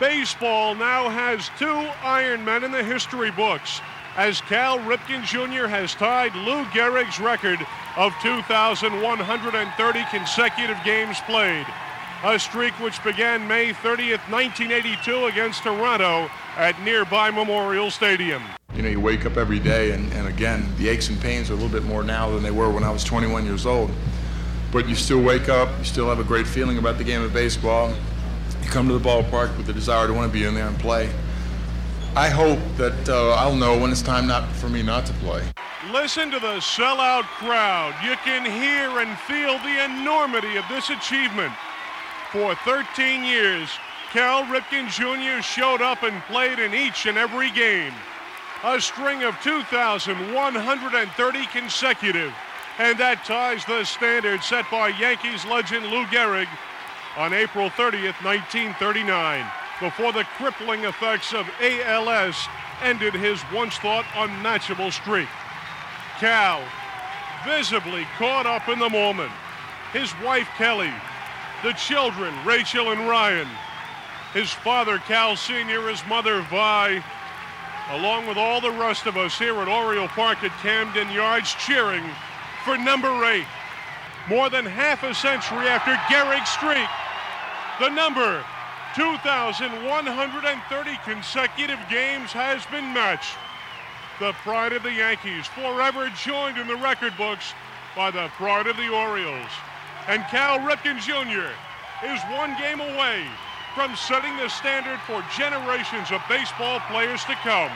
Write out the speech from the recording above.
Baseball now has two Ironmen in the history books as Cal Ripken Jr. has tied Lou Gehrig's record of 2,130 consecutive games played. A streak which began May 30th, 1982 against Toronto at nearby Memorial Stadium. You know, you wake up every day, and, and again, the aches and pains are a little bit more now than they were when I was 21 years old. But you still wake up, you still have a great feeling about the game of baseball. You come to the ballpark with the desire to want to be in there and play. I hope that uh, I'll know when it's time not for me not to play. Listen to the sellout crowd. You can hear and feel the enormity of this achievement. For 13 years, Cal Ripken Jr. showed up and played in each and every game. A string of 2,130 consecutive. And that ties the standard set by Yankees legend Lou Gehrig on April 30th, 1939, before the crippling effects of ALS ended his once thought unmatchable streak. Cal, visibly caught up in the moment. His wife Kelly, the children Rachel and Ryan, his father Cal Sr., his mother Vi, along with all the rest of us here at Oriole Park at Camden Yards cheering for number eight. More than half a century after Gehrig's streak, the number 2,130 consecutive games has been matched. The pride of the Yankees, forever joined in the record books by the pride of the Orioles. And Cal Ripken Jr. is one game away from setting the standard for generations of baseball players to come.